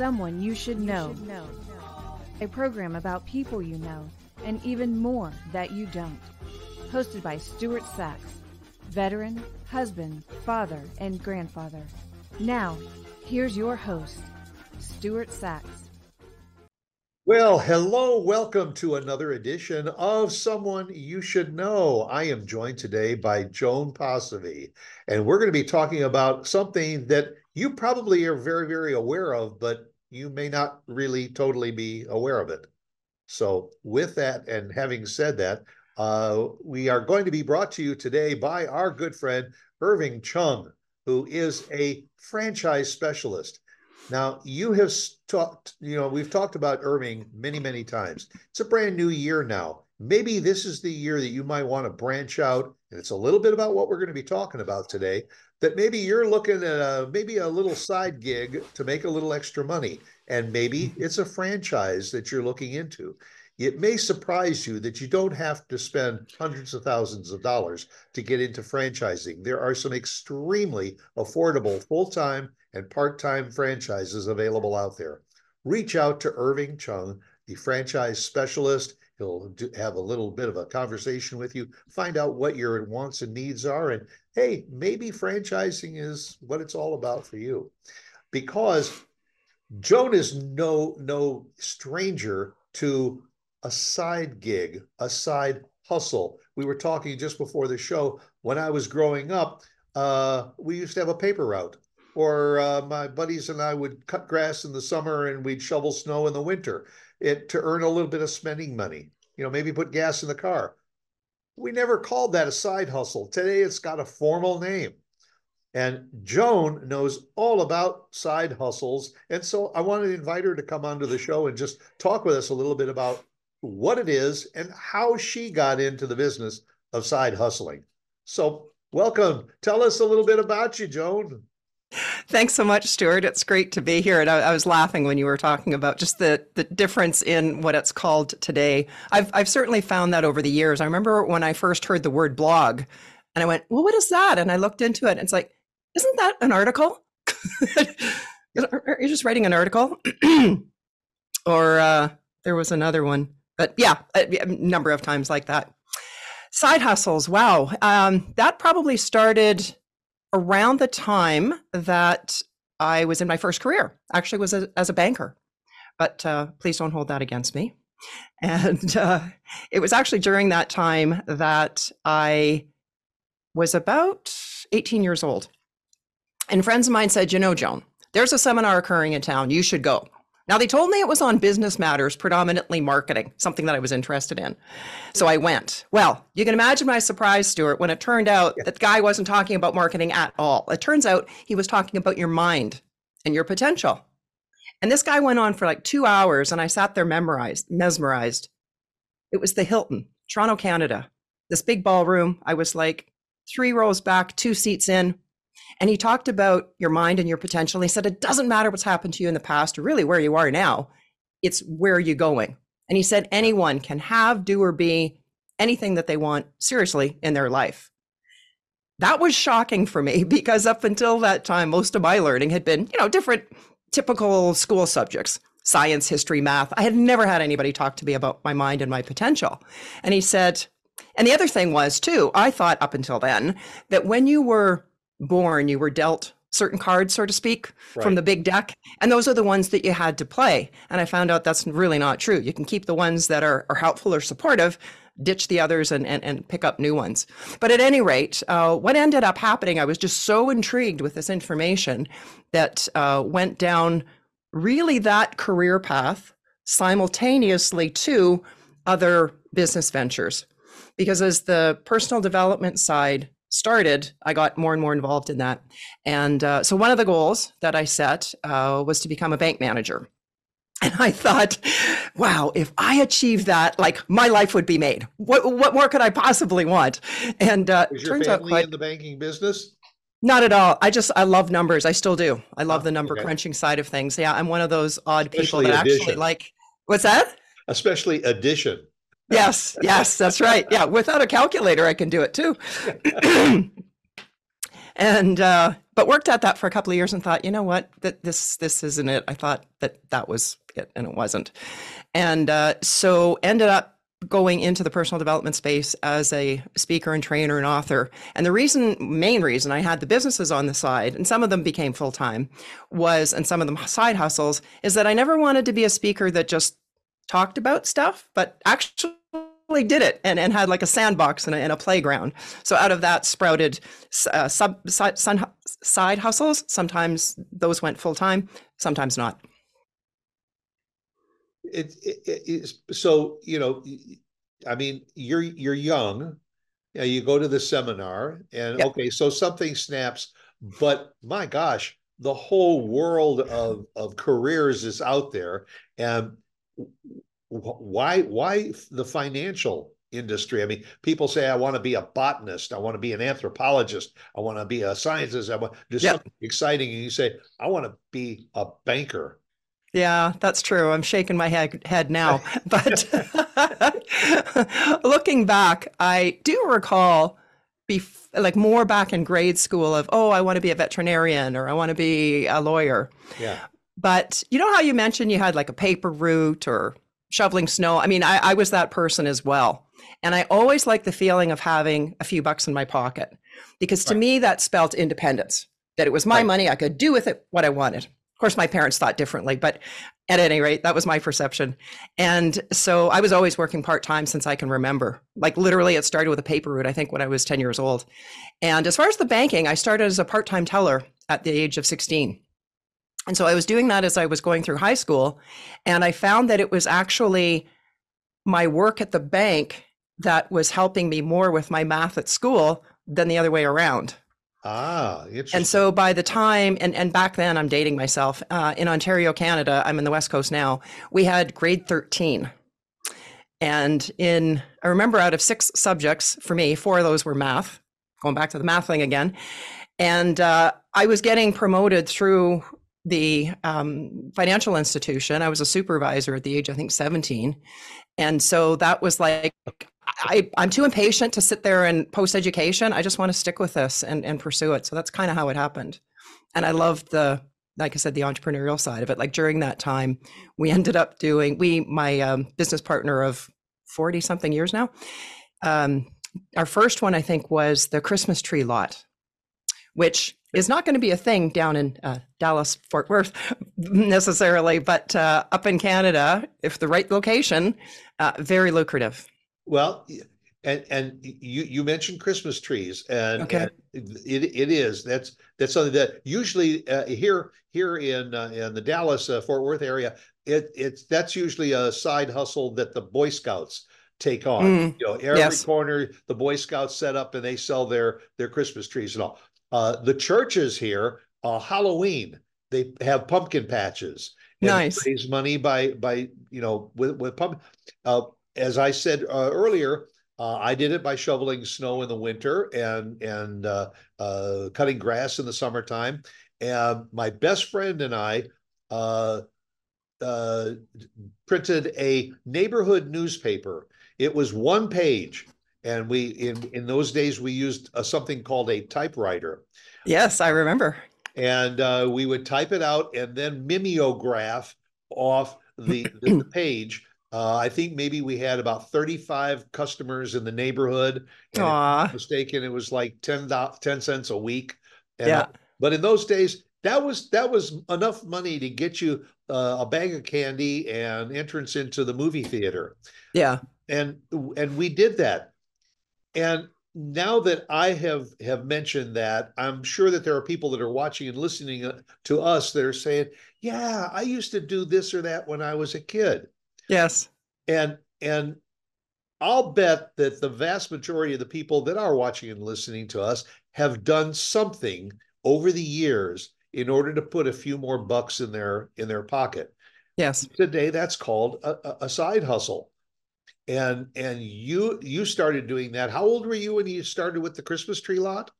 Someone You Should Know. A program about people you know and even more that you don't. Hosted by Stuart Sax, veteran, husband, father, and grandfather. Now, here's your host, Stuart Sax. Well, hello, welcome to another edition of Someone You Should Know. I am joined today by Joan Posivy, and we're going to be talking about something that you probably are very, very aware of, but you may not really totally be aware of it. So, with that, and having said that, uh, we are going to be brought to you today by our good friend Irving Chung, who is a franchise specialist. Now, you have talked, you know, we've talked about Irving many, many times. It's a brand new year now. Maybe this is the year that you might want to branch out. And it's a little bit about what we're going to be talking about today. That maybe you're looking at a, maybe a little side gig to make a little extra money. And maybe mm-hmm. it's a franchise that you're looking into. It may surprise you that you don't have to spend hundreds of thousands of dollars to get into franchising. There are some extremely affordable full time and part time franchises available out there. Reach out to Irving Chung, the franchise specialist. He'll do, have a little bit of a conversation with you, find out what your wants and needs are. And hey, maybe franchising is what it's all about for you. Because Joan is no no stranger to a side gig, a side hustle. We were talking just before the show. When I was growing up, uh, we used to have a paper route, or uh, my buddies and I would cut grass in the summer and we'd shovel snow in the winter it, to earn a little bit of spending money. You know, maybe put gas in the car. We never called that a side hustle. Today it's got a formal name. And Joan knows all about side hustles. And so I wanted to invite her to come onto the show and just talk with us a little bit about what it is and how she got into the business of side hustling. So, welcome. Tell us a little bit about you, Joan. Thanks so much, Stuart. It's great to be here. And I, I, was laughing when you were talking about just the, the difference in what it's called today. I've, I've certainly found that over the years. I remember when I first heard the word blog and I went, well, what is that? And I looked into it and it's like, isn't that an article? Are you just writing an article? or uh, there was another one, but yeah, a, a, number of times like that. Side hustles. Wow. Um, that probably started around the time that I was in my first career, actually was a, as a banker, but uh, please don't hold that against me. And uh, it was actually during that time that I was about 18 years old. And friends of mine said, you know, Joan, there's a seminar occurring in town. You should go. Now, they told me it was on business matters, predominantly marketing, something that I was interested in. So I went. Well, you can imagine my surprise, Stuart, when it turned out that the guy wasn't talking about marketing at all. It turns out he was talking about your mind and your potential. And this guy went on for like two hours, and I sat there memorized, mesmerized. It was the Hilton, Toronto, Canada. This big ballroom. I was like three rows back, two seats in. And he talked about your mind and your potential. He said, it doesn't matter what's happened to you in the past or really where you are now, it's where you're you going. And he said, anyone can have, do, or be anything that they want seriously in their life. That was shocking for me because up until that time, most of my learning had been, you know, different typical school subjects science, history, math. I had never had anybody talk to me about my mind and my potential. And he said, and the other thing was, too, I thought up until then that when you were born, you were dealt certain cards, so to speak, right. from the big deck. And those are the ones that you had to play. And I found out that's really not true. You can keep the ones that are, are helpful or supportive, ditch the others and, and, and pick up new ones. But at any rate, uh, what ended up happening, I was just so intrigued with this information that uh, went down really that career path simultaneously to other business ventures. Because as the personal development side started, I got more and more involved in that. And uh, so one of the goals that I set uh, was to become a bank manager. And I thought, wow, if I achieve that, like my life would be made. What what more could I possibly want? And uh, was your turns family out quite, in the banking business? Not at all. I just I love numbers. I still do. I love oh, the number okay. crunching side of things. Yeah, I'm one of those odd Especially people that addition. actually like. What's that? Especially addition yes, yes, that's right. Yeah, without a calculator, I can do it too. and uh, but worked at that for a couple of years and thought, you know what, that this this isn't it. I thought that that was it, and it wasn't. And uh, so ended up going into the personal development space as a speaker and trainer and author. And the reason, main reason I had the businesses on the side, and some of them became full time, was, and some of them side hustles, is that I never wanted to be a speaker that just talked about stuff, but actually did it and, and had like a sandbox and a, and a playground. So out of that sprouted uh, sub side, side hustles. Sometimes those went full time, sometimes not. It, it, so you know, I mean, you're you're young. You, know, you go to the seminar, and yep. okay, so something snaps. But my gosh, the whole world of of careers is out there, and why why the financial industry. I mean, people say, I want to be a botanist. I want to be an anthropologist. I want to be a scientist. I want to do something exciting. And you say, I want to be a banker. Yeah, that's true. I'm shaking my head, head now. but looking back, I do recall bef- like more back in grade school of, oh, I want to be a veterinarian or I want to be a lawyer. Yeah. But you know how you mentioned you had like a paper route or shoveling snow? I mean, I, I was that person as well. And I always liked the feeling of having a few bucks in my pocket because to right. me, that spelt independence, that it was my right. money. I could do with it what I wanted. Of course, my parents thought differently, but at any rate, that was my perception. And so I was always working part time since I can remember. Like literally, it started with a paper route, I think, when I was 10 years old. And as far as the banking, I started as a part time teller at the age of 16. And so I was doing that as I was going through high school. And I found that it was actually my work at the bank that was helping me more with my math at school than the other way around. Ah, and so by the time, and, and back then, I'm dating myself. Uh, in Ontario, Canada, I'm in the West Coast now. We had grade 13. And in, I remember out of six subjects for me, four of those were math, going back to the math thing again. And uh, I was getting promoted through the um, financial institution. I was a supervisor at the age, I think, 17. And so that was like, I, I'm too impatient to sit there and post education. I just want to stick with this and, and pursue it. So that's kind of how it happened. And I loved the, like I said, the entrepreneurial side of it. Like during that time, we ended up doing, we, my um, business partner of 40 something years now, um, our first one, I think, was the Christmas tree lot, which is not going to be a thing down in uh, Dallas, Fort Worth necessarily, but uh, up in Canada, if the right location, uh, very lucrative. Well, and and you you mentioned Christmas trees, and, okay. and it it is that's that's something that usually uh, here here in uh, in the Dallas uh, Fort Worth area, it it's that's usually a side hustle that the Boy Scouts take on. Mm, you know, every yes. corner the Boy Scouts set up and they sell their their Christmas trees and all. Uh, the churches here, uh, Halloween, they have pumpkin patches. nice. Raise money by by you know with with pump. Uh, as I said uh, earlier, uh, I did it by shoveling snow in the winter and and uh, uh, cutting grass in the summertime. And my best friend and I uh, uh, printed a neighborhood newspaper. It was one page, and we in in those days we used a, something called a typewriter. Yes, I remember. And uh, we would type it out and then mimeograph off the, the, page uh, I think maybe we had about 35 customers in the neighborhood. And Aww. mistaken, it was like 10, 10 cents a week. And, yeah. But in those days, that was that was enough money to get you uh, a bag of candy and entrance into the movie theater. Yeah. And and we did that. And now that I have have mentioned that, I'm sure that there are people that are watching and listening uh, to us that are saying, "Yeah, I used to do this or that when I was a kid." Yes. And and I'll bet that the vast majority of the people that are watching and listening to us have done something over the years in order to put a few more bucks in their in their pocket. Yes. Today that's called a, a side hustle. And and you you started doing that. How old were you when you started with the Christmas tree lot?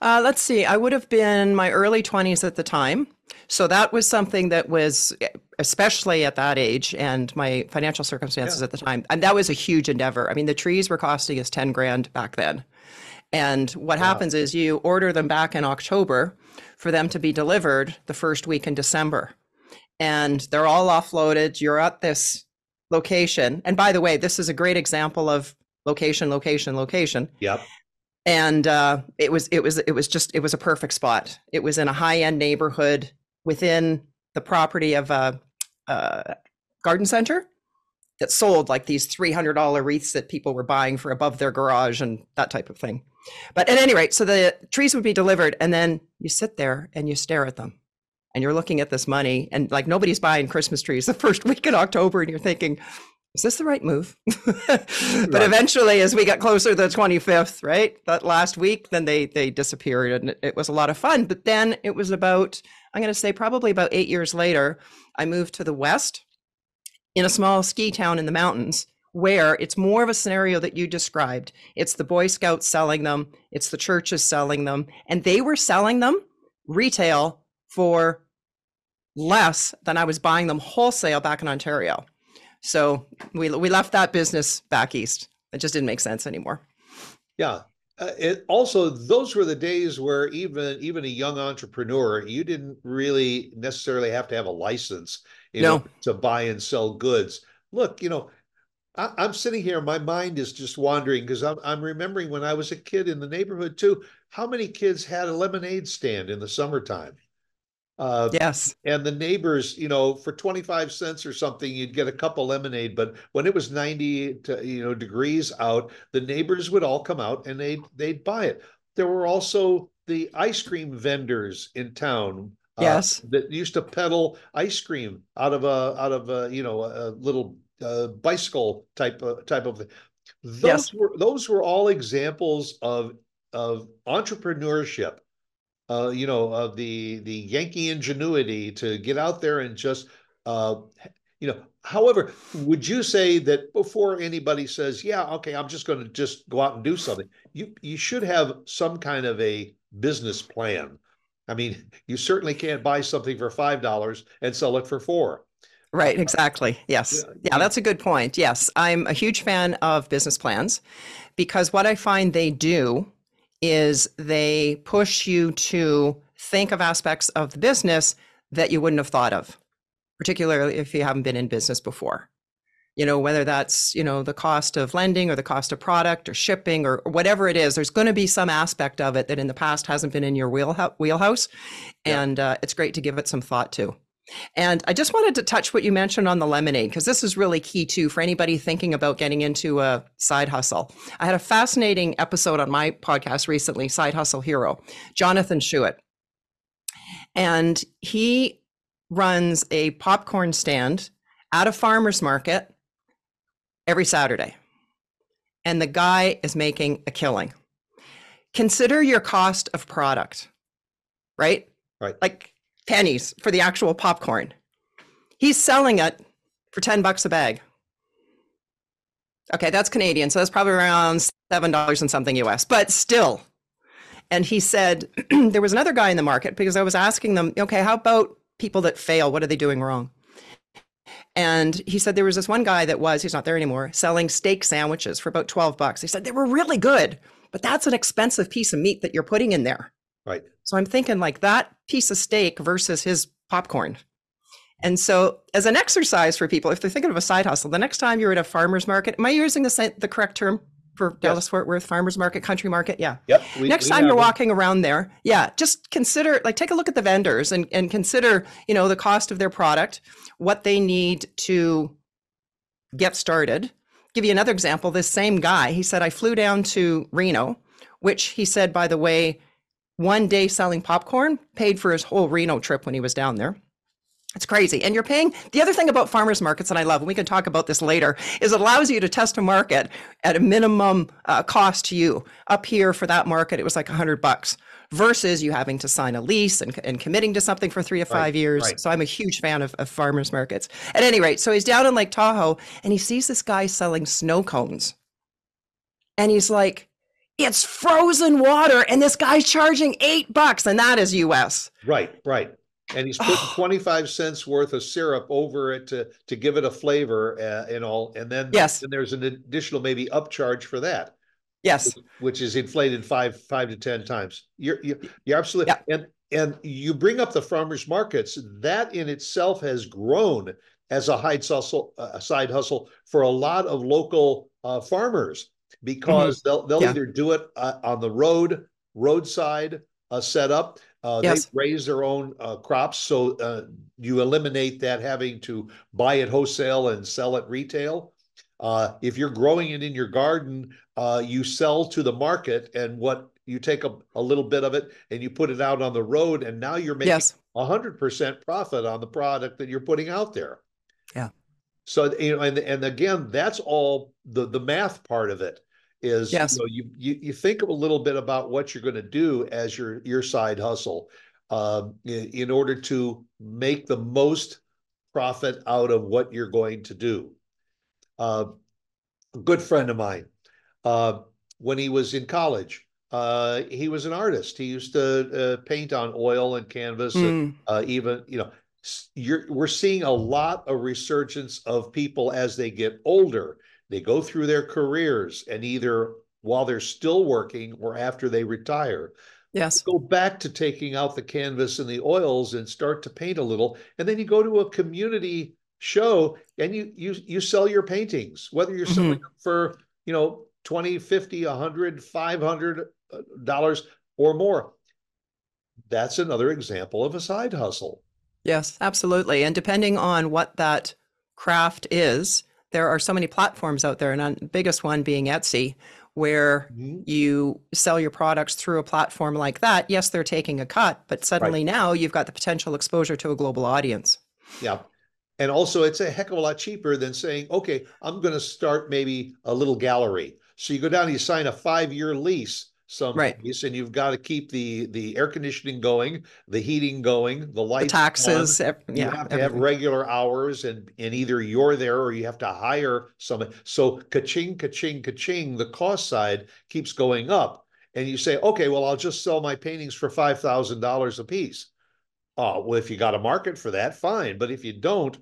Uh, let's see. I would have been my early 20s at the time. So that was something that was especially at that age and my financial circumstances yeah. at the time. And that was a huge endeavor. I mean, the trees were costing us 10 grand back then. And what wow. happens is you order them back in October for them to be delivered the first week in December. And they're all offloaded. You're at this location. And by the way, this is a great example of location, location, location. Yep. And uh, it was it was it was just it was a perfect spot. It was in a high end neighborhood within the property of a, a garden center that sold like these $300 wreaths that people were buying for above their garage and that type of thing. But at any rate, so the trees would be delivered, and then you sit there and you stare at them, and you're looking at this money, and like nobody's buying Christmas trees the first week in October, and you're thinking, is this the right move? but right. eventually, as we got closer to the 25th, right, that last week, then they they disappeared, and it was a lot of fun. But then it was about, I'm going to say, probably about eight years later, I moved to the west in a small ski town in the mountains where it's more of a scenario that you described. It's the Boy Scouts selling them, it's the churches selling them, and they were selling them retail for less than I was buying them wholesale back in Ontario. So we we left that business back east. It just didn't make sense anymore. Yeah. Uh, it also those were the days where even even a young entrepreneur you didn't really necessarily have to have a license you no. know to buy and sell goods look you know I, am sitting here, my mind is just wandering because I'm, I'm remembering when I was a kid in the neighborhood too. How many kids had a lemonade stand in the summertime? Uh, yes. And the neighbors, you know, for 25 cents or something, you'd get a cup of lemonade. But when it was 90 to, you know, degrees out, the neighbors would all come out and they'd, they'd buy it. There were also the ice cream vendors in town. Uh, yes. That used to peddle ice cream out of a, out of a, you know, a little uh, bicycle type of type of thing. Those yes. were those were all examples of of entrepreneurship. Uh, you know, of the the Yankee ingenuity to get out there and just uh, you know. However, would you say that before anybody says, "Yeah, okay, I'm just going to just go out and do something," you you should have some kind of a business plan. I mean, you certainly can't buy something for five dollars and sell it for four. Right, exactly. Yes. Yeah. yeah, that's a good point. Yes, I'm a huge fan of business plans because what I find they do is they push you to think of aspects of the business that you wouldn't have thought of, particularly if you haven't been in business before. You know, whether that's, you know, the cost of lending or the cost of product or shipping or whatever it is, there's going to be some aspect of it that in the past hasn't been in your wheelhouse. Yeah. And uh, it's great to give it some thought to. And I just wanted to touch what you mentioned on the lemonade, because this is really key too for anybody thinking about getting into a side hustle. I had a fascinating episode on my podcast recently, Side Hustle Hero, Jonathan Schuett. And he runs a popcorn stand at a farmer's market every Saturday. And the guy is making a killing. Consider your cost of product, right? Right. Like pennies for the actual popcorn. He's selling it for 10 bucks a bag. Okay, that's Canadian, so that's probably around $7 and something US, but still. And he said, there was another guy in the market because I was asking them, okay, how about people that fail? What are they doing wrong? And he said there was this one guy that was, he's not there anymore, selling steak sandwiches for about 12 bucks. He said they were really good, but that's an expensive piece of meat that you're putting in there. Right. So I'm thinking like that piece of steak versus his popcorn. And so, as an exercise for people, if they're thinking of a side hustle, the next time you're at a farmer's market, am I using the, the correct term for yes. Dallas Fort Worth farmers market, country market? Yeah. Yep. We, next we time you're walking around there, yeah, just consider like take a look at the vendors and and consider you know the cost of their product, what they need to get started. Give you another example. This same guy, he said, I flew down to Reno, which he said, by the way, one day selling popcorn paid for his whole Reno trip when he was down there. It's crazy. And you're paying the other thing about farmers markets that I love, and we can talk about this later, is it allows you to test a market at a minimum uh, cost to you. Up here for that market, it was like a hundred bucks versus you having to sign a lease and, and committing to something for three to five right, years. Right. So I'm a huge fan of, of farmers markets. At any rate, so he's down in Lake Tahoe and he sees this guy selling snow cones. And he's like, it's frozen water, and this guy's charging eight bucks, and that is US. Right, right. and he's putting 25 cents worth of syrup over it to to give it a flavor uh, and all and then yes and there's an additional maybe upcharge for that yes which is inflated five five to ten times you're you're, you're absolutely yeah. and and you bring up the farmers markets that in itself has grown as a side hustle a side hustle for a lot of local uh, farmers because mm-hmm. they'll they'll yeah. either do it uh, on the road roadside uh, setup uh, yes. They raise their own uh, crops, so uh, you eliminate that having to buy it wholesale and sell it retail. Uh, if you're growing it in your garden, uh, you sell to the market, and what you take a, a, little bit of it and you put it out on the road, and now you're making a hundred percent profit on the product that you're putting out there. Yeah. So you know, and and again, that's all the the math part of it is yes. you, know, you, you you think a little bit about what you're going to do as your your side hustle um, in, in, order to make the most profit out of what you're going to do. Uh, a good friend of mine, uh, when he was in college, uh, he was an artist. He used to uh, paint on oil and canvas, mm. and uh, even you know. You're, we're seeing a lot of resurgence of people as they get older they go through their careers and either while they're still working or after they retire, yes, go back to taking out the canvas and the oils and start to paint a little. And then you go to a community show and you you you sell your paintings, whether you're selling mm-hmm. them for, you know, 20, 50, 100, 500 uh, dollars or more. That's another example of a side hustle. Yes, absolutely. And depending on what that craft is, there are so many platforms out there, and the biggest one being Etsy, where mm-hmm. you sell your products through a platform like that. Yes, they're taking a cut, but suddenly right. now you've got the potential exposure to a global audience. Yeah. And also, it's a heck of a lot cheaper than saying, okay, I'm going to start maybe a little gallery. So you go down and you sign a five year lease some right. and you've got to keep the the air conditioning going, the heating going, the lights, the taxes. You yeah, have to everything. have regular hours, and and either you're there or you have to hire someone. So ka-ching, ka-ching, ka-ching. The cost side keeps going up, and you say, okay, well, I'll just sell my paintings for five thousand dollars a piece. Oh, well, if you got a market for that, fine. But if you don't,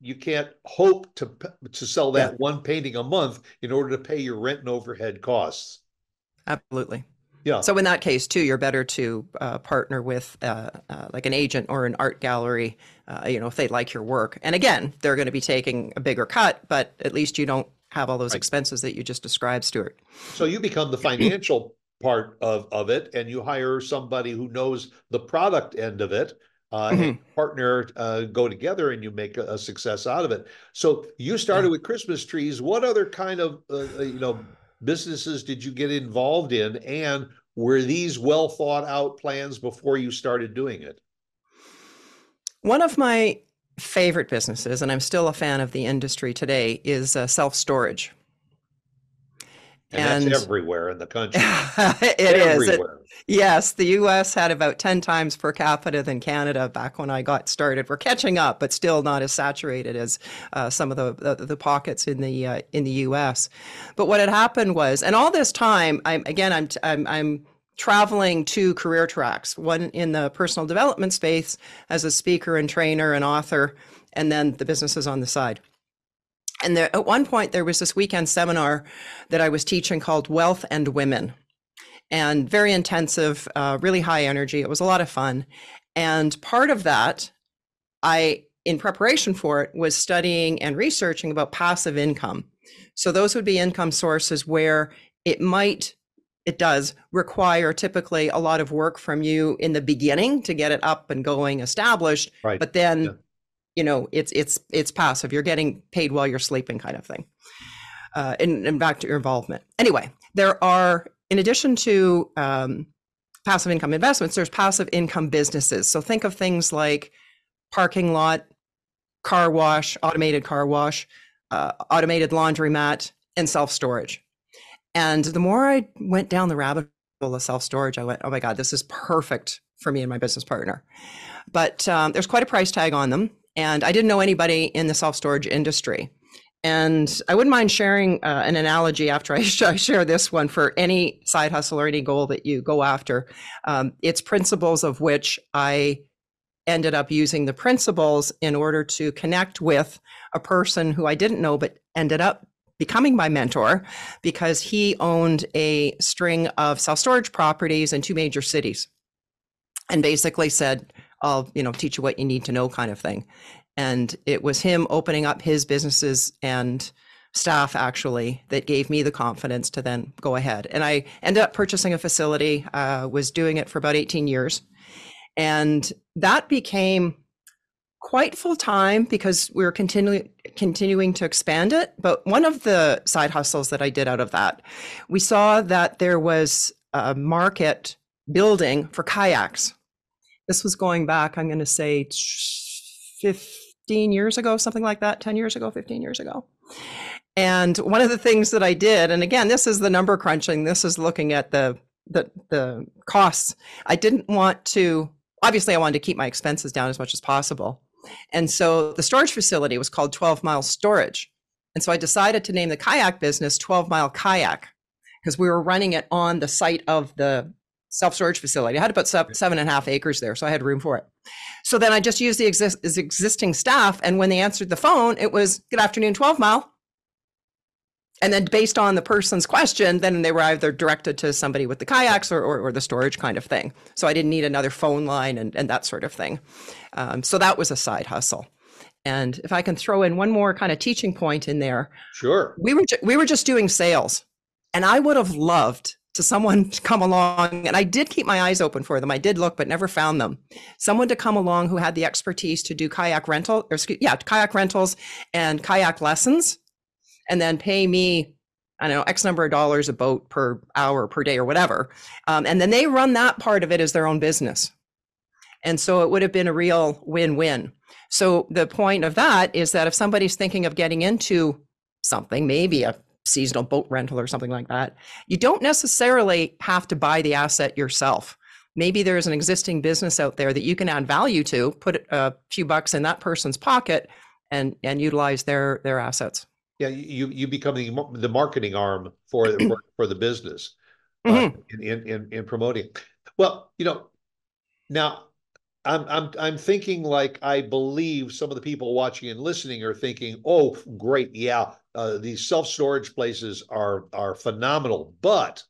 you can't hope to to sell that yeah. one painting a month in order to pay your rent and overhead costs. Absolutely. Yeah. So in that case, too, you're better to uh, partner with uh, uh, like an agent or an art gallery, uh, you know, if they like your work. And again, they're going to be taking a bigger cut, but at least you don't have all those right. expenses that you just described, Stuart. So you become the financial part of, of it and you hire somebody who knows the product end of it. Uh, mm-hmm. partner uh, go together and you make a, a, success out of it. So you started yeah. with Christmas trees. What other kind of you know businesses did you get involved in? And were these well thought out plans before you started doing it? One of my favorite businesses, and I'm still a fan of the industry today, is uh, self storage. And, and, that's everywhere in the country. it everywhere. is. Yes, the US had about 10 times per capita than Canada back when I got started. We're catching up, but still not as saturated as uh, some of the, the, the, pockets in the uh, in the US. But what had happened was, and all this time, I'm again, I'm, I'm, I'm traveling two career tracks one in the personal development space as a speaker and trainer and author, and then the businesses on the side. And there, at one point, there was this weekend seminar that I was teaching called Wealth and Women and very intensive, uh, really high energy. It was a lot of fun. And part of that, I, in preparation for it, was studying and researching about passive income. So those would be income sources where it might, it does require typically a lot of work from you in the beginning to get it up and going, established. Right. But then, yeah. You know, it's it's it's passive. You're getting paid while you're sleeping, kind of thing. Uh, and, and back to your involvement. Anyway, there are in addition to um, passive income investments, there's passive income businesses. So think of things like parking lot, car wash, automated car wash, uh, automated laundromat, and self storage. And the more I went down the rabbit hole of self storage, I went, oh my God, this is perfect for me and my business partner. But um, there's quite a price tag on them. And I didn't know anybody in the self storage industry. And I wouldn't mind sharing uh, an analogy after I, sh- I, share this one for any side hustle or any goal that you go after. Um, it's principles of which I ended up using the principles in order to connect with a person who I didn't know, but ended up becoming my mentor because he owned a string of self storage properties in two major cities and basically said, I'll, you know, teach you what you need to know kind of thing. And it was him opening up his businesses and staff actually that gave me the confidence to then go ahead. And I ended up purchasing a facility, uh, was doing it for about 18 years. And that became quite full time because we were continuing continuing to expand it. But one of the side hustles that I did out of that, we saw that there was a market building for kayaks. This was going back, I'm going to say 15 years ago, something like that, 10 years ago, 15 years ago. And one of the things that I did, and again, this is the number crunching, this is looking at the the the costs. I didn't want to obviously I wanted to keep my expenses down as much as possible. And so the storage facility was called 12 Mile Storage. And so I decided to name the kayak business 12 Mile Kayak because we were running it on the site of the self storage facility. I had to about seven and a half acres there, so I had room for it. So then I just used the exist- existing staff. And when they answered the phone, it was Good afternoon, 12 Mile. And then based on the person's question, then they were either directed to somebody with the kayaks or, or, or the storage kind of thing. So I didn't need another phone line and, and that sort of thing. Um, so that was a side hustle. And if I can throw in one more kind of teaching point in there, sure. We were ju- we were just doing sales, and I would have loved to someone to come along, and I did keep my eyes open for them. I did look, but never found them. Someone to come along who had the expertise to do kayak rental, or yeah, kayak rentals and kayak lessons, and then pay me I don't know, X number of dollars a boat per hour, per day, or whatever. Um, and then they run that part of it as their own business. And so it would have been a real win win. So the point of that is that if somebody's thinking of getting into something, maybe a seasonal boat rental or something like that, you don't necessarily have to buy the asset yourself. Maybe there's an existing business out there that you can add value to, put a few bucks in that person's pocket and and utilize their their assets. Yeah, you you become the the marketing arm for for, for the business uh, mm-hmm. in, in in promoting. Well, you know, now I'm I'm I'm thinking like I believe some of the people watching and listening are thinking, oh, great, yeah, uh, these self storage places are are phenomenal, but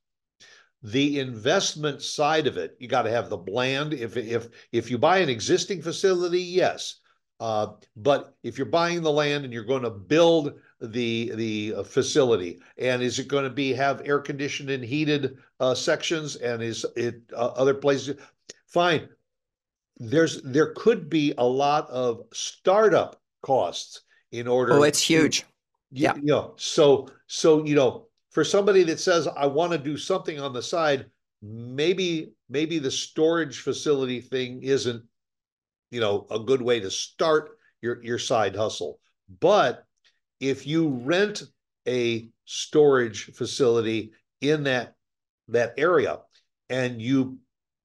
the investment side of it, you got to have the bland. If if if you buy an existing facility, yes, uh, but if you're buying the land and you're going to build the the uh, facility, and is it going to be have air conditioned and heated uh, sections, and is it uh, other places? Fine, there's there could be a lot of startup costs in order. Oh, it's to, huge. yeah. You know, so so you know, for somebody that says I want to do something on the side, maybe maybe the storage facility thing isn't, you know, a good way to start your your side hustle. But if you rent a storage facility in that that area and you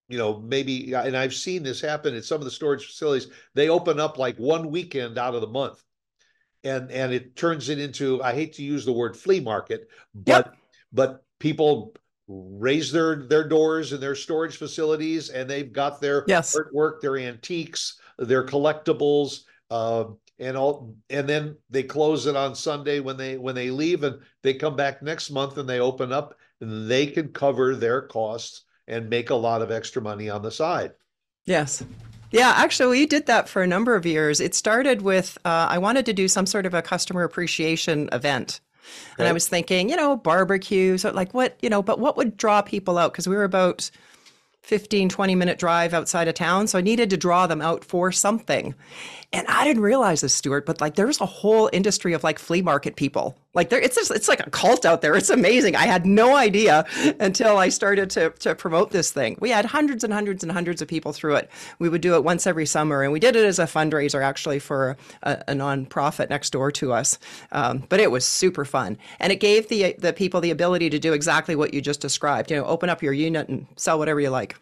you know, maybe, and I've seen this happen at some of the storage facilities. They open up like one weekend out of the month, and and it turns it into. I hate to use the word flea market, but yep. but people raise their their doors in their storage facilities, and they've got their yes. artwork, their antiques, their collectibles. Uh, and all and then they close it on Sunday when they when they leave and they come back next month and they open up and they can cover their costs and make a lot of extra money on the side. Yes. Yeah, actually, we did that for a number of years. It started with uh, I wanted to do some sort of a customer appreciation event. And I was thinking, you know, barbecue. So, like, what, you know, but what would draw people out? Because we were about 15, 20 minute drive outside of town. So I needed to draw them out for something. And I didn't realize this, Stuart, but like there's a whole industry of like flea market people. Like there, it's just, it's like a cult out there. It's amazing. I had no idea until I started to to promote this thing. We had hundreds and hundreds and hundreds of people through it. We would do it once every summer, and we did it as a fundraiser actually for a, a nonprofit next door to us. Um, but it was super fun, and it gave the the people the ability to do exactly what you just described. You know, open up your unit and sell whatever you like.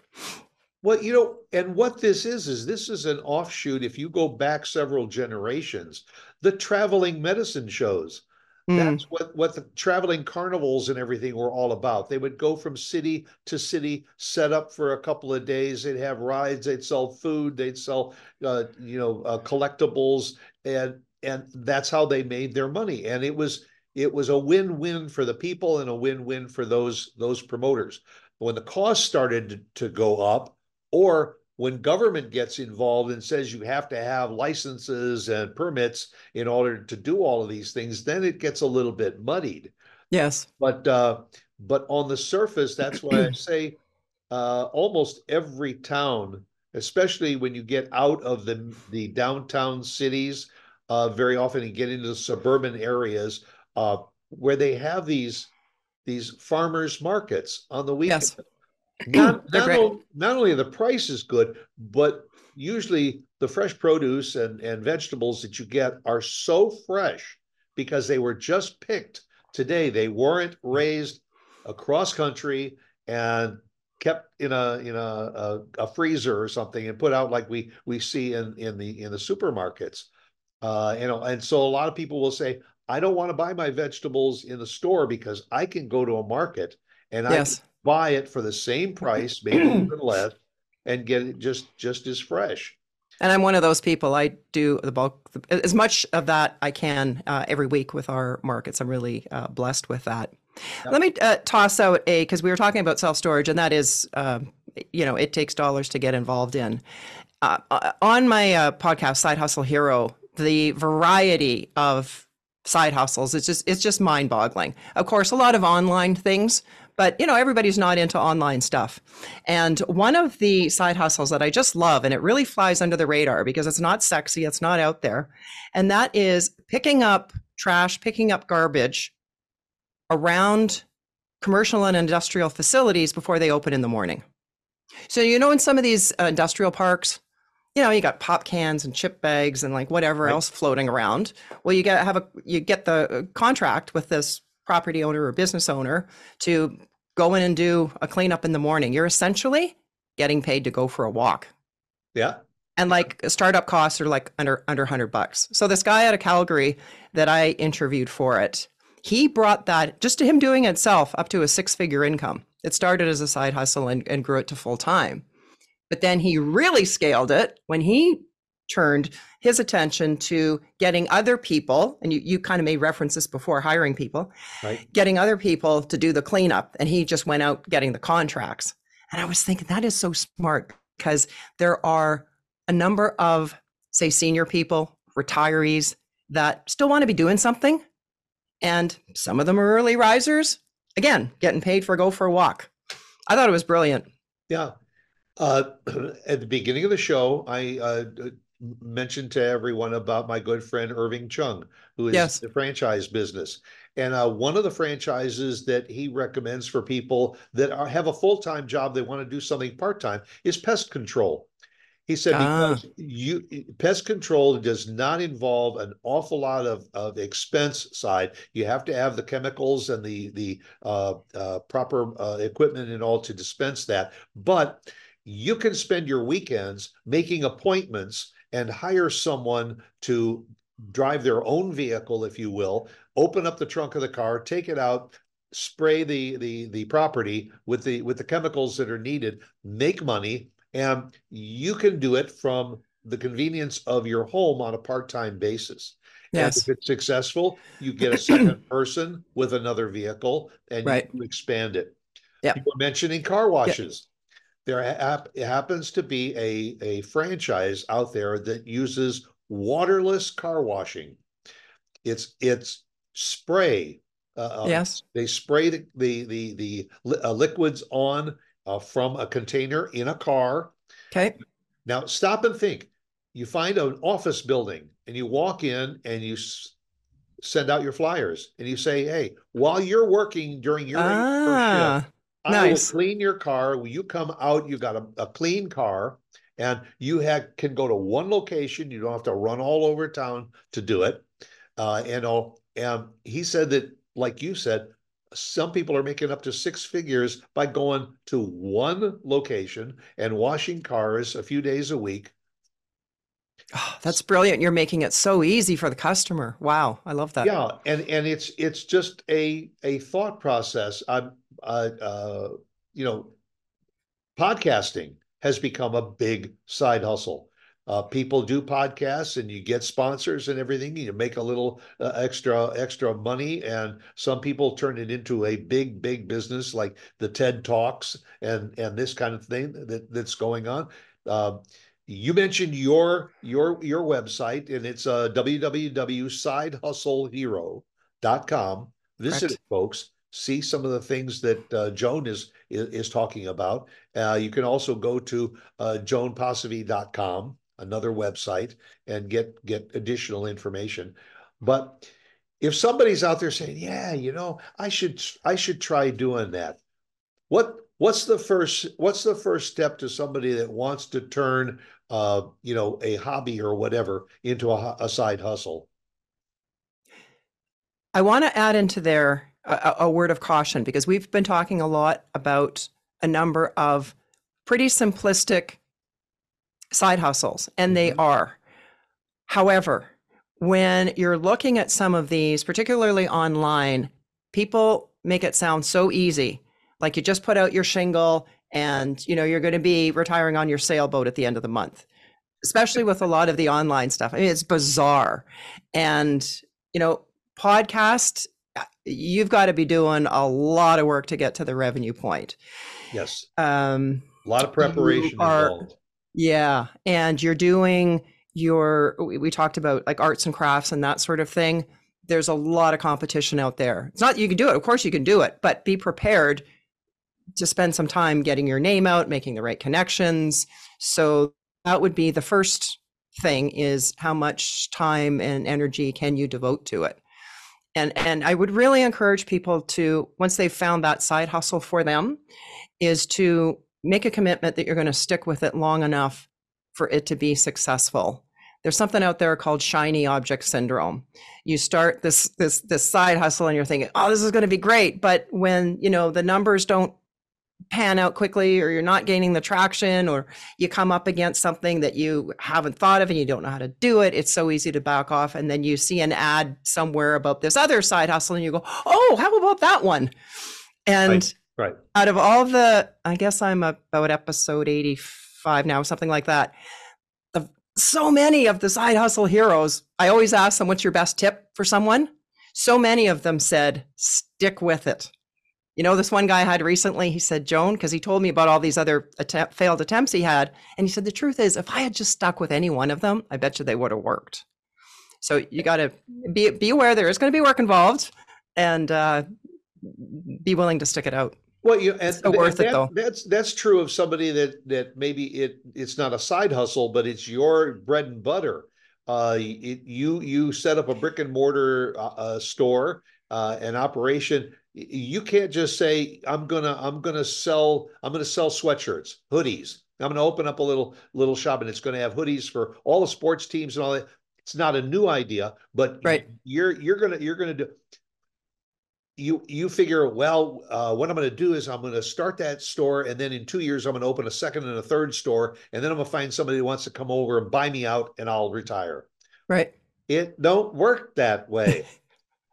Well, you know, and what this is, is this is an offshoot. If you go back several generations, the traveling medicine shows. Mm. That's what, what the traveling carnivals and everything were all about. They would go from city to city, set up for a couple of days. They'd have rides. They'd sell food. They'd sell, uh, you know, uh, collectibles, and and that's how they made their money. And it was it was a win-win for the people and a win-win for those those promoters. When the cost started to go up, or when government gets involved and says you have to have licenses and permits in order to do all of these things, then it gets a little bit muddied. Yes. But uh, but on the surface, that's why I say uh, almost every town, especially when you get out of the the downtown cities, uh, very often and get into the suburban areas uh, where they have these these farmers markets on the weekend. Yes. Not, not, only, not only the price is good, but usually the fresh produce and, and vegetables that you get are so fresh because they were just picked today. They weren't raised across country and kept in a in a, a, a, freezer or something and put out like we we see in in the in the supermarkets. Uh, you know, and so a lot of people will say, I don't want to buy my vegetables in the store because I can go to a market and yes. I buy it for the same price, maybe even less, and get it just just as fresh. And I'm one of those people. I do the bulk, as much of that I can uh, every week with our markets. I'm really uh, blessed with that. Yep. Let me uh, toss out a because we were talking about self storage, and that is, um, you know, it takes dollars to get involved in. Uh, uh, on my uh, podcast, Side Hustle Hero, the variety of side hustles it's just it's just mind boggling. Of course, a lot of online things, but you know everybody's not into online stuff. And one of the side hustles that i just love and it really flies under the radar because it's not sexy it's not out there and that is picking up trash picking up garbage around commercial and industrial facilities before they open in the morning. So you know in some of these uh, industrial parks you know you got pop cans and chip bags and like whatever right. else floating around. Well you get have a you get the contract with this property owner or business owner to go in and do a cleanup in the morning. You're essentially getting paid to go for a walk. Yeah. And like startup costs are like under under 100 bucks. So this guy out of Calgary that I interviewed for it, he brought that just to him doing it itself up to a six-figure income. It started as a side hustle and, and grew it to full time. But then he really scaled it when he turned his attention to getting other people, and you, you kind of made references before hiring people, right. getting other people to do the cleanup. And he just went out getting the contracts. And I was thinking that is so smart because there are a number of, say, senior people, retirees that still want to be doing something. And some of them are early risers, again, getting paid for go for a walk. I thought it was brilliant. Yeah. Uh, at the beginning of the show, I uh, mentioned to everyone about my good friend Irving Chung, who is yes. the franchise business. And uh, one of the franchises that he recommends for people that are, have a full time job, they want to do something part time, is pest control. He said ah. because you pest control does not involve an awful lot of, of expense side. You have to have the chemicals and the the uh, uh, proper uh, equipment and all to dispense that, but you can spend your weekends making appointments and hire someone to drive their own vehicle, if you will, open up the trunk of the car, take it out, spray the the the property with the with the chemicals that are needed, make money, and you can do it from the convenience of your home on a part-time basis. Yes. And if it's successful, you get a second person with another vehicle and right. you expand it. Yeah. You were mentioning car washes there hap- happens to be a, a franchise out there that uses waterless car washing. It's it's spray. Uh, um, yes. They spray the the the, the uh, liquids on uh, from a container in a car. Okay. Now stop and think. You find an office building and you walk in and you s- send out your flyers and you say, "Hey, while you're working during your ah. shift, I will clean your car. When you come out, you got a, a clean car, and you have, can go to one location. You don't have to run all over town to do it. Uh, and all, and he said that, like you said, some people are making up to six figures by going to one location and washing cars a few days a week. Oh, that's brilliant. You're making it so easy for the customer. Wow, I love that. Yeah, and and it's it's just a a thought process. I'm uh, uh, you know, podcasting has become a big side hustle. Uh, people do podcasts and you get sponsors and everything. You make a little uh, extra extra money, and some people turn it into a big big business like the TED Talks and and this kind of thing that that's going on. Uh, you mentioned your your your website, and it's uh, www.sidehustlehero.com. Visit Correct. it, folks see some of the things that uh, Joan is, is, is talking about. Uh, you can also go to uh, joanposivy.com, another website, and get get additional information. But if somebody's out there saying, "Yeah, you know, I should I should try doing that," what what's the first what's the first step to somebody that wants to turn uh, you know a hobby or whatever into a, a side hustle? I want to add into there a, a word of caution because we've been talking a lot about a number of pretty simplistic side hustles, and they mm-hmm. are. However, when you're looking at some of these, particularly online, people make it sound so easy. Like you just put out your shingle and you know you're going to be retiring on your sailboat at the end of the month. Especially with a lot of the online stuff. I mean, it's bizarre. And you know, podcast you've got to be doing a lot of work to get to the revenue point. Yes. Um, a lot of preparation are, involved. Yeah. And you're doing your, we, we talked about like arts and crafts and that sort of thing. There's a lot of competition out there. It's not you can do it. Of course you can do it, but be prepared to spend some time getting your name out, making the right connections. So that would be the first thing is how much time and energy can you devote to it? And and i would really encourage people to once they've found that side hustle for them is to make a commitment that you're going to stick with it long enough for it to be successful. There's something out there called shiny object syndrome. You start this this this side hustle and you're thinking oh this is going to be great. But when you know the numbers don't pan out quickly or you're not gaining the traction or you come up against something that you haven't thought of and you don't know how to do it it's so easy to back off and then you see an ad somewhere about this other side hustle and you go oh how about that one? And right, right. out of all the i guess i'm about episode 85 now something like that of so many of the side hustle heroes i always ask them what's your best tip for someone? So many of them said stick with it you know, this one guy I had recently, he said, Joan, because he told me about all these other attempt, failed attempts he had. And he said, the truth is, if I had just stuck with any one of them, I bet you they would have worked. So you got to be, be aware there is going to be work involved and uh, be willing to stick it out. Well, you, and, so worth that, it though. That's that's true of somebody that that maybe it it's not a side hustle, but it's your bread and butter. Uh, it, you you set up a brick and mortar uh, uh store, uh, an operation you can't just say i'm gonna i'm gonna sell i'm gonna sell sweatshirts hoodies. I'm gonna open up a little little shop and it's gonna have hoodies for all the sports teams and all that. It's not a new idea but right. you're you're gonna you're gonna do you you figure well uh, what i'm going to do is i'm going to start that store and then in two years i'm going to open a second and a third store and then i'm going to find somebody who wants to come over and buy me out and i'll retire. Right. It don't work that way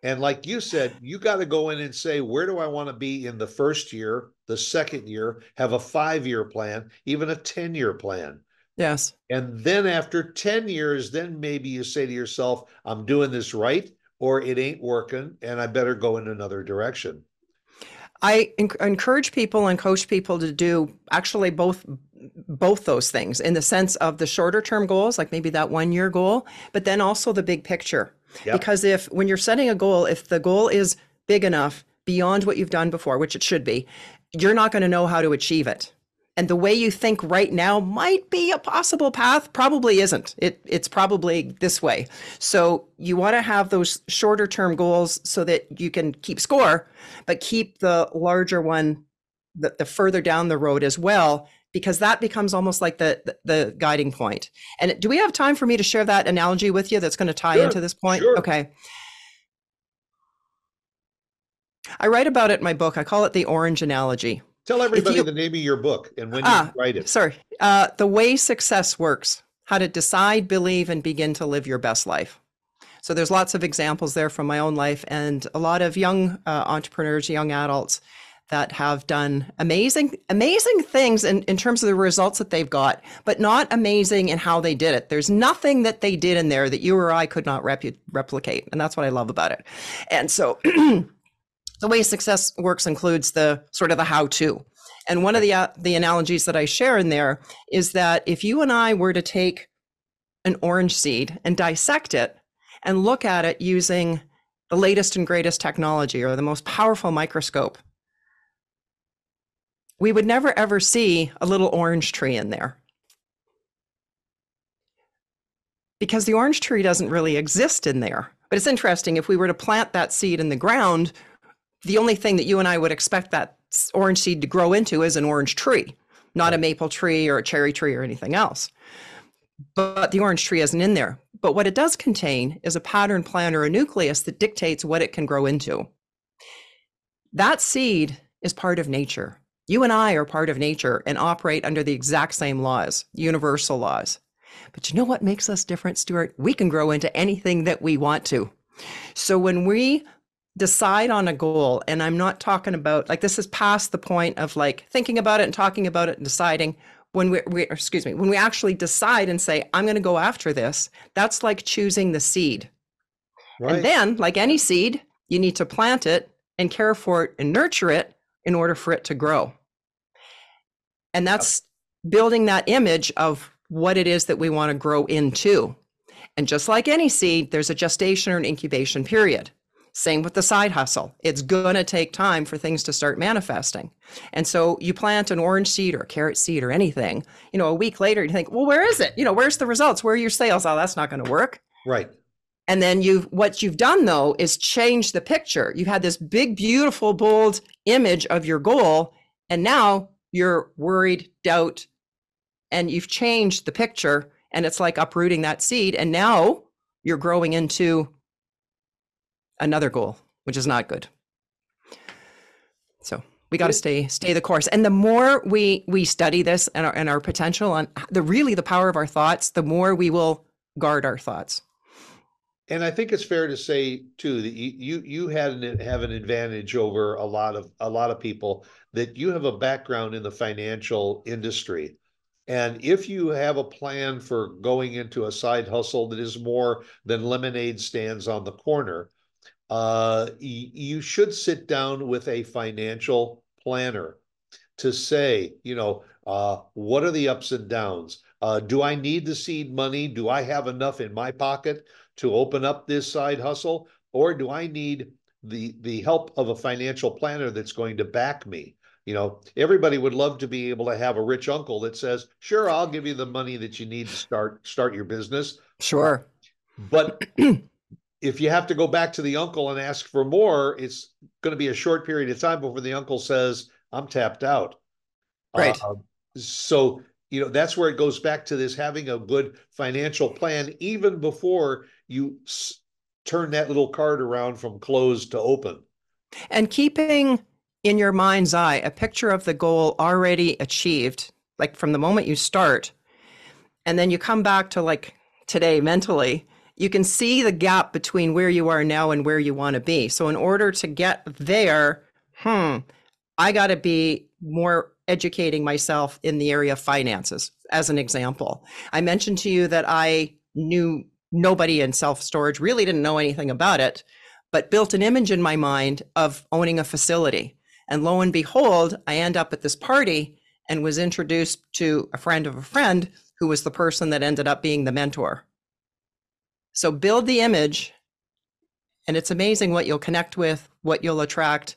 And like you said, you got to go in and say, where do I want to be in the first year, the second year, have a five year plan, even a 10 year plan. Yes. And then after 10 years, then maybe you say to yourself, I'm doing this right, or it ain't working, and I better go in another direction. I encourage people and coach people to do actually both both those things in the sense of the shorter term goals like maybe that one year goal but then also the big picture Yep. Because if when you're setting a goal, if the goal is big enough beyond what you've done before, which it should be, you're not going to know how to achieve it. And the way you think right now might be a possible path, probably isn't. It it's probably this way. So you want to have those shorter term goals so that you can keep score, but keep the larger one the, the further down the road as well because that becomes almost like the, the, the guiding point. And do we have time for me to share that analogy with you that's going to tie sure, into this point? Sure. Okay. I write about it in my book. I call it the orange analogy. Tell everybody you, the name of your book and when ah, you write it. Sorry. Uh, the way success works. how to decide, believe, and begin to live your best life. So there's lots of examples there from my own life and a lot of young uh, entrepreneurs, young adults that have done amazing, amazing things in, in terms of the results that they've got, but not amazing in how they did it. There's nothing that they did in there that you or I could not repu- replicate. And that's what I love about it. And so the way success works includes the sort of the how to. And one of the uh, the analogies that I share in there is that if you and I were to take an orange seed and dissect it, and look at it using the latest and greatest technology or the most powerful microscope, we would never ever see a little orange tree in there. Because the orange tree doesn't really exist in there. But it's interesting, if we were to plant that seed in the ground, the only thing that you and I would expect that orange seed to grow into is an orange tree, not a maple tree or a cherry tree or anything else. But the orange tree isn't in there. But what it does contain is a pattern plant or a nucleus that dictates what it can grow into. That seed is part of nature. You and I are part of nature and operate under the exact same laws, universal laws. But you know what makes us different, Stuart? We can grow into anything that we want to. So when we decide on a goal, and I'm not talking about like this is past the point of like thinking about it and talking about it and deciding when we, we excuse me when we actually decide and say i'm going to go after this that's like choosing the seed right. and then like any seed you need to plant it and care for it and nurture it in order for it to grow and that's building that image of what it is that we want to grow into and just like any seed there's a gestation or an incubation period same with the side hustle. It's going to take time for things to start manifesting. And so you plant an orange seed or a carrot seed or anything, you know, a week later, you think, well, where is it? You know, where's the results? Where are your sales? Oh, that's not going to work. Right. And then you've what you've done though is change the picture. You've had this big, beautiful, bold image of your goal, and now you're worried, doubt, and you've changed the picture. And it's like uprooting that seed. And now you're growing into another goal, which is not good. So we got to stay stay the course. And the more we we study this and our and our potential on the really the power of our thoughts, the more we will guard our thoughts. And I think it's fair to say too that you you you had an, have an advantage over a lot of a lot of people that you have a background in the financial industry. And if you have a plan for going into a side hustle that is more than lemonade stands on the corner, uh, you should sit down with a financial planner to say, you know, uh, what are the ups and downs? Uh, do I need the seed money? Do I have enough in my pocket to open up this side hustle? Or do I need the the help of a financial planner that's going to back me? You know, everybody would love to be able to have a rich uncle that says, "Sure, I'll give you the money that you need to start start your business." Sure. But if you have to go back to the uncle and ask for more, it's going to be a short period of time before the uncle says, I'm tapped out. Right. Uh, so, you know, that's where it goes back to this having a good financial plan, even before you s- turn that little card around from closed to open. And keeping in your mind's eye a picture of the goal already achieved, like from the moment you start, and then you come back to like today mentally you can see the gap between where you are now and where you want to be. So, in order to get there, hmm, I got to be more educating myself in the area of finances, as an example. I mentioned to you that I knew nobody in self storage, really didn't know anything about it, but built an image in my mind of owning a facility. And lo and behold, I end up at this party and was introduced to a friend of a friend who was the person that ended up being the mentor. So build the image, and it's amazing what you'll connect with, what you'll attract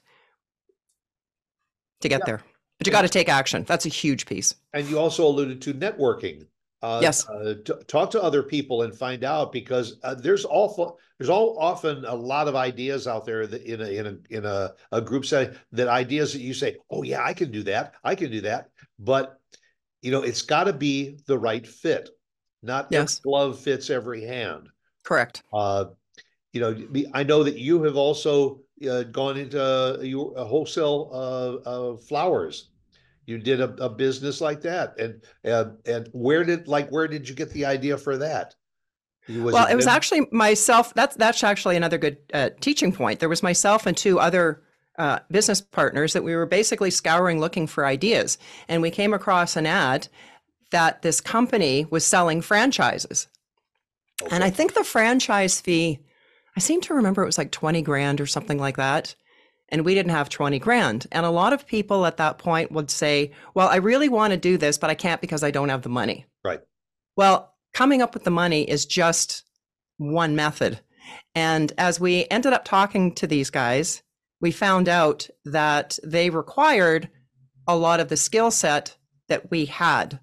to get yeah. there. But you got to take action. That's a huge piece. And you also alluded to networking. Uh, yes. Uh, t- talk to other people and find out because uh, there's awful there's all often a lot of ideas out there that in a in a in a, a group setting that ideas that you say, oh yeah, I can do that, I can do that, but you know it's got to be the right fit. Not yes. glove fits every hand. Correct. Uh, you know, I know that you have also uh, gone into uh, your uh, wholesale uh, flowers. you did a, a business like that, and and and where did like where did you get the idea for that? Was well, it, it was actually myself. That's that's actually another good uh, teaching point. There was myself and two other uh, business partners that we were basically scouring looking for ideas, and we came across an ad that this company was selling franchises, okay. and I think the franchise fee. I seem to remember it was like twenty grand or something like that and we didn't have 20 grand. And a lot of people at that point would say, Well, I really want to do this, but I can't because I don't have the money. Right. Well, coming up with the money is just one method. And as we ended up talking to these guys, we found out that they required a lot of the skill set that we had,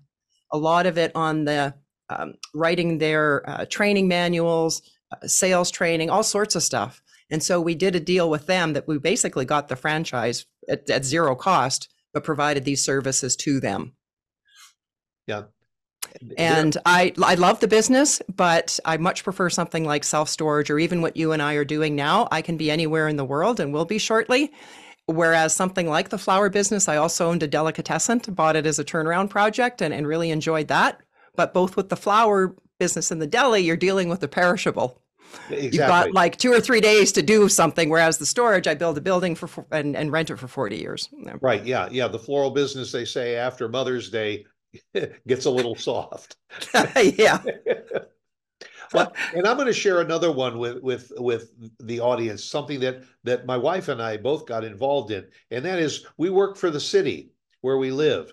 a lot of it on the um, writing their uh, training manuals, sales training, all sorts of stuff. And so we did a deal with them that we basically got the franchise at, at zero cost, but provided these services to them. Yeah. And I I love the business, but I much prefer something like self storage or even what you and I are doing now. I can be anywhere in the world and will be shortly. Whereas something like the flower business, I also owned a delicatessen, bought it as a turnaround project and, and really enjoyed that. But both with the flower business and the deli, you're dealing with the perishable. Exactly. You've got like two or three days to do something, whereas the storage, I build a building for and, and rent it for 40 years. Right. Yeah. Yeah. The floral business, they say after Mother's Day gets a little soft. yeah. well, and I'm going to share another one with with with the audience, something that that my wife and I both got involved in, and that is we work for the city where we live.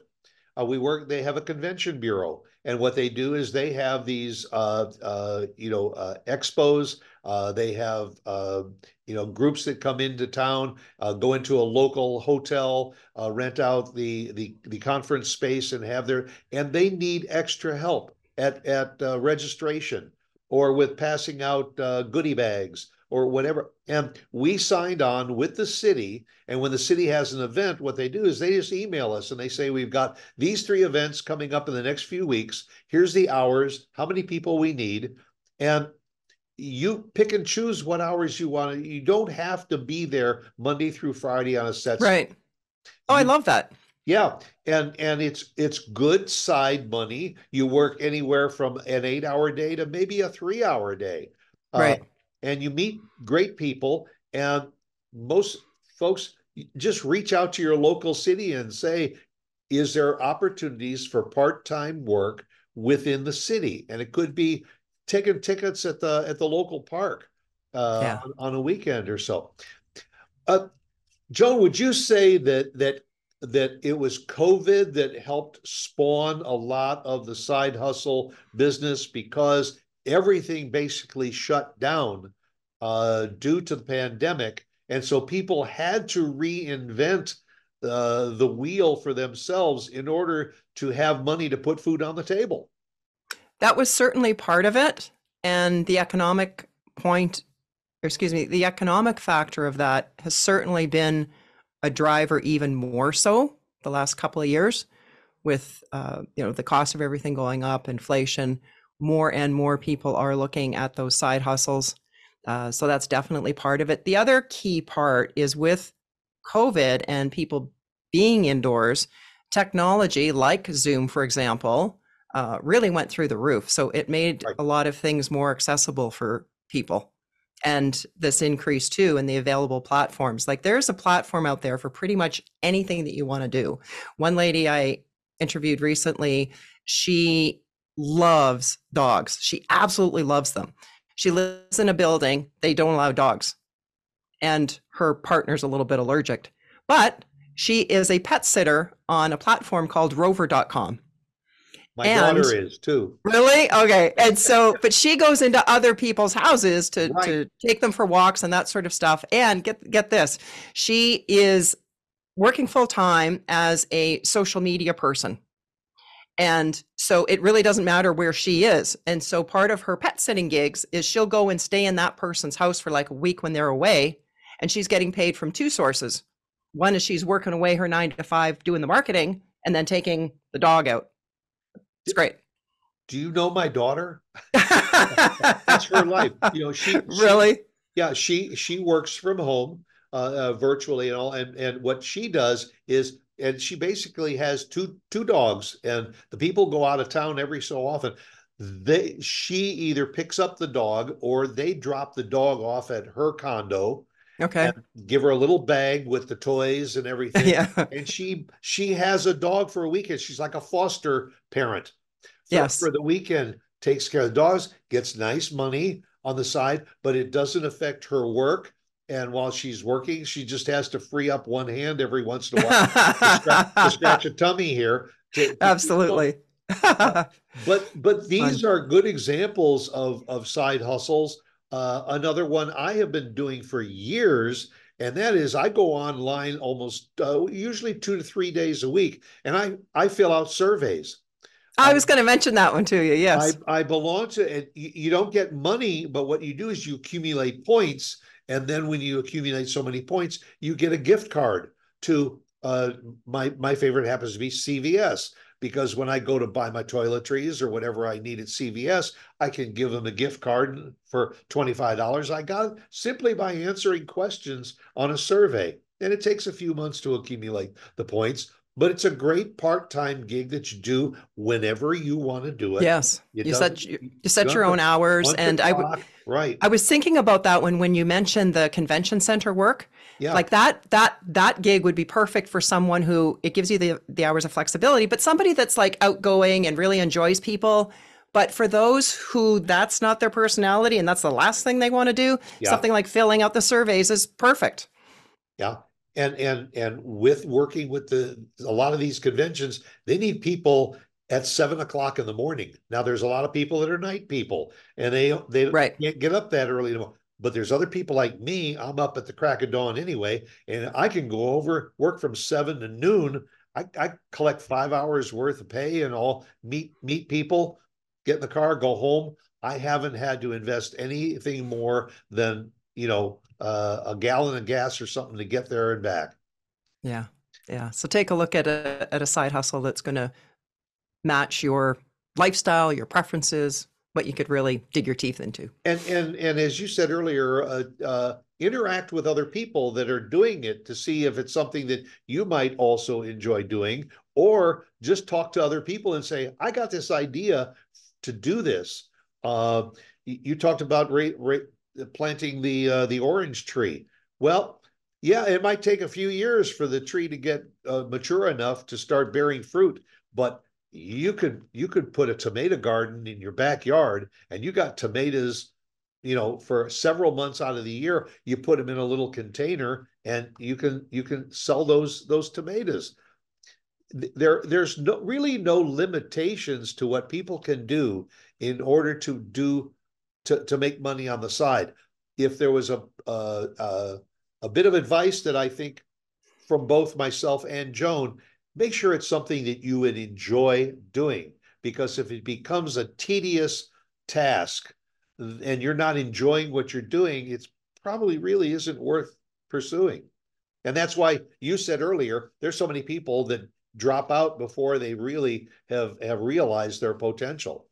Uh, we work. They have a convention bureau, and what they do is they have these, uh, uh, you know, uh, expos. Uh, they have, uh, you know, groups that come into town, uh, go into a local hotel, rent out the, the the conference space, and have their. And they need extra help at at registration or with passing out goodie bags or whatever. And we signed on with the city. And when the city has an event, what they do is they just email us and they say, We've got these three events coming up in the next few weeks. Here's the hours, how many people we need. And you pick and choose what hours you want. You don't have to be there Monday through Friday on a set. Right. Oh, I love that. Yeah, and and it's it's good side money. You work anywhere from an eight hour day to maybe a three hour day. Right. Uh, and you meet great people. And most folks just reach out to your local city and say, is there opportunities for part-time work within the city? And it could be taking tickets at the at the local park uh, yeah. on, on, a weekend or so. Uh, Joan, would you say that that that it was COVID that helped spawn a lot of the side hustle business because everything basically shut down uh, due to the pandemic. And so people had to reinvent uh, the wheel for themselves in order to have money to put food on the table. That was certainly part of it. And the economic point, or excuse me, the economic factor of that has certainly been a driver even more so the last couple of years with uh, you know the cost of everything going up inflation more and more people are looking at those side hustles. Uh, so that's definitely part of it. The other key part is with COVID and people being indoors, technology like Zoom, for example, uh, really went through the roof. So it made right. a lot of things more accessible for people. And this increase too in the available platforms. Like there's a platform out there for pretty much anything that you want to do. One lady I interviewed recently, she loves dogs. She absolutely loves them. She lives in a building, they don't allow dogs. And her partner's a little bit allergic. But she is a pet sitter on a platform called rover.com. My and, daughter is too. Really? Okay. And so, but she goes into other people's houses to, right. to take them for walks and that sort of stuff. And get get this, she is working full time as a social media person. And so it really doesn't matter where she is. And so part of her pet sitting gigs is she'll go and stay in that person's house for like a week when they're away. And she's getting paid from two sources. One is she's working away her nine to five doing the marketing and then taking the dog out. It's great. Do you know my daughter? That's her life. You know, she, she really, yeah, she she works from home. uh, uh, virtually and all. And and what she does is, and she basically has two two dogs, and the people go out of town every so often. They she either picks up the dog or they drop the dog off at her condo. Okay. give her a little bag with the toys and everything. Yeah. And she she has a dog for a weekend. She's like a foster parent. For, Yes. For the weekend, takes care of the dogs, gets nice money on the side, but it doesn't affect her work. And while she's working, she just has to free up one hand every once in a while to, scratch, to scratch a tummy here. to- Absolutely. But but these are good examples of of side hustles. Uh, another one I have been doing for years, and that is I go online almost uh, usually two to three days a week, and I I fill out surveys. I was going to mention that one to you. Yes. I, I belong to it. You don't get money, but what you do is you accumulate points. And then when you accumulate so many points, you get a gift card to uh, my my favorite happens to be CVS because when I go to buy my toiletries or whatever I need at CVS, I can give them a gift card for $25. I got simply by answering questions on a survey. And it takes a few months to accumulate the points, but it's a great part-time gig that you do whenever you want to do it. yes. It You set you, you set your own hours, and I would. Right. I was thinking about that when when you mentioned the convention center work. Yeah. Like that that that gig would be perfect for someone who it gives you the the hours of flexibility, but somebody that's like outgoing and really enjoys people. But for those who that's not their personality and that's the last thing they want to do, Yeah. something like filling out the surveys is perfect. Yeah. And and and with working with the a lot of these conventions, they need people at seven o'clock in the morning. Now there's a lot of people that are night people and they they Right. can't get up that early. But there's other people like me, I'm up at the crack of dawn anyway, and I can go over, work from seven to noon. I, I collect five hours worth of pay and all meet meet people, get in the car, go home. I haven't had to invest anything more than, you know, uh, a gallon of gas or something to get there and back. Yeah. Yeah. So take a look at a at a side hustle that's going to match your lifestyle, your preferences, what you could really dig your teeth into. And and and as you said earlier, uh, uh, interact with other people that are doing it to see if it's something that you might also enjoy doing, or just talk to other people and say, "I got this idea to do this." Uh, you talked about rate, ra- planting the uh, the orange tree. Well, yeah, it might take a few years for the tree to get uh, mature enough to start bearing fruit, but you could you could put a tomato garden in your backyard and you got tomatoes you know for several months out of the year you put them in a little container and you can you can sell those those tomatoes there there's no really no limitations to what people can do in order to do to, to make money on the side. If there was a a, a a bit of advice that i think from both myself and joan make sure it's something that you would enjoy doing. Because if it becomes a tedious task and you're not enjoying what you're doing it's probably really isn't worth pursuing. And that's why you said earlier there's so many people that drop out before they really have have realized their potential.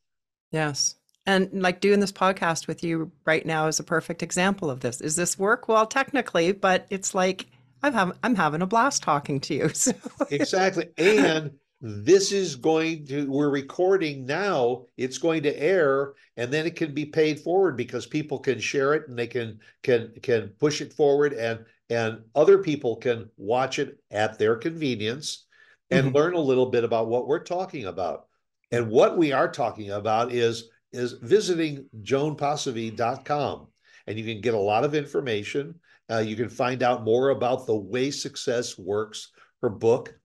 Yes. And like doing this podcast with you right now is a perfect example of this. Is this work? Well, technically, but it's like I'm having I'm having a blast talking to you. So exactly and this is going to we're recording now it's going to air and then it can be paid forward because people can share it and they can can can push it forward and and other people can watch it at their convenience and Mhm. learn a little bit about what we're talking about and what we are talking about is is visiting joanposivy.com and you can get a lot of information. Uh, you can find out more about the way success works her book.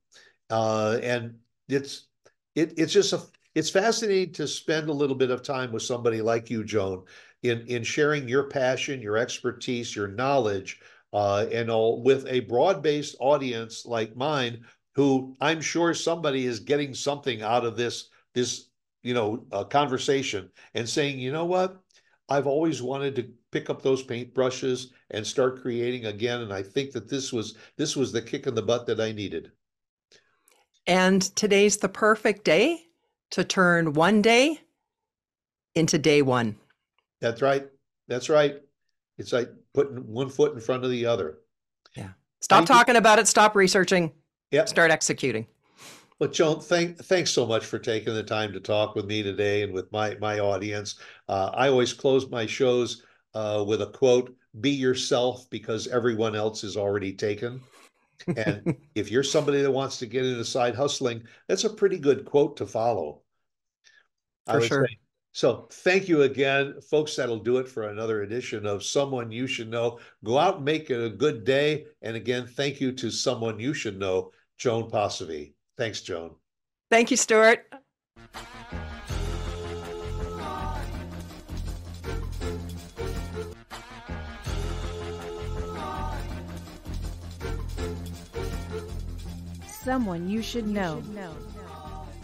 Uh, and it's it, it's just a it's fascinating to spend a little bit of time with somebody like you joan in in sharing your passion your expertise your knowledge uh, and all with a broad-based audience like mine who i'm sure somebody is getting something out of this this you know uh, conversation and saying you know what i've always wanted to pick up those paintbrushes and start creating again and i think that this was this was the kick in the butt that i needed and today's the perfect day to turn one day into day one. That's right. That's right. It's like putting one foot in front of the other. Yeah. Stop Thank you. talking about it. Stop researching. Yeah. Start executing. Well, Joan, thank thanks so much for taking the time to talk with me today and with my my audience. Uh, I always close my shows uh, with a quote: "Be yourself, because everyone else is already taken." And if you're somebody that wants to get into side hustling, that's a pretty good quote to follow. I For would sure. say. So thank you again, folks. That'll do it for another edition of Someone You Should Know. Go out and make it a good day. And again, thank you to someone you should know, Joan Posivy. Thanks, Joan. Thank you, Stuart. Someone you should know.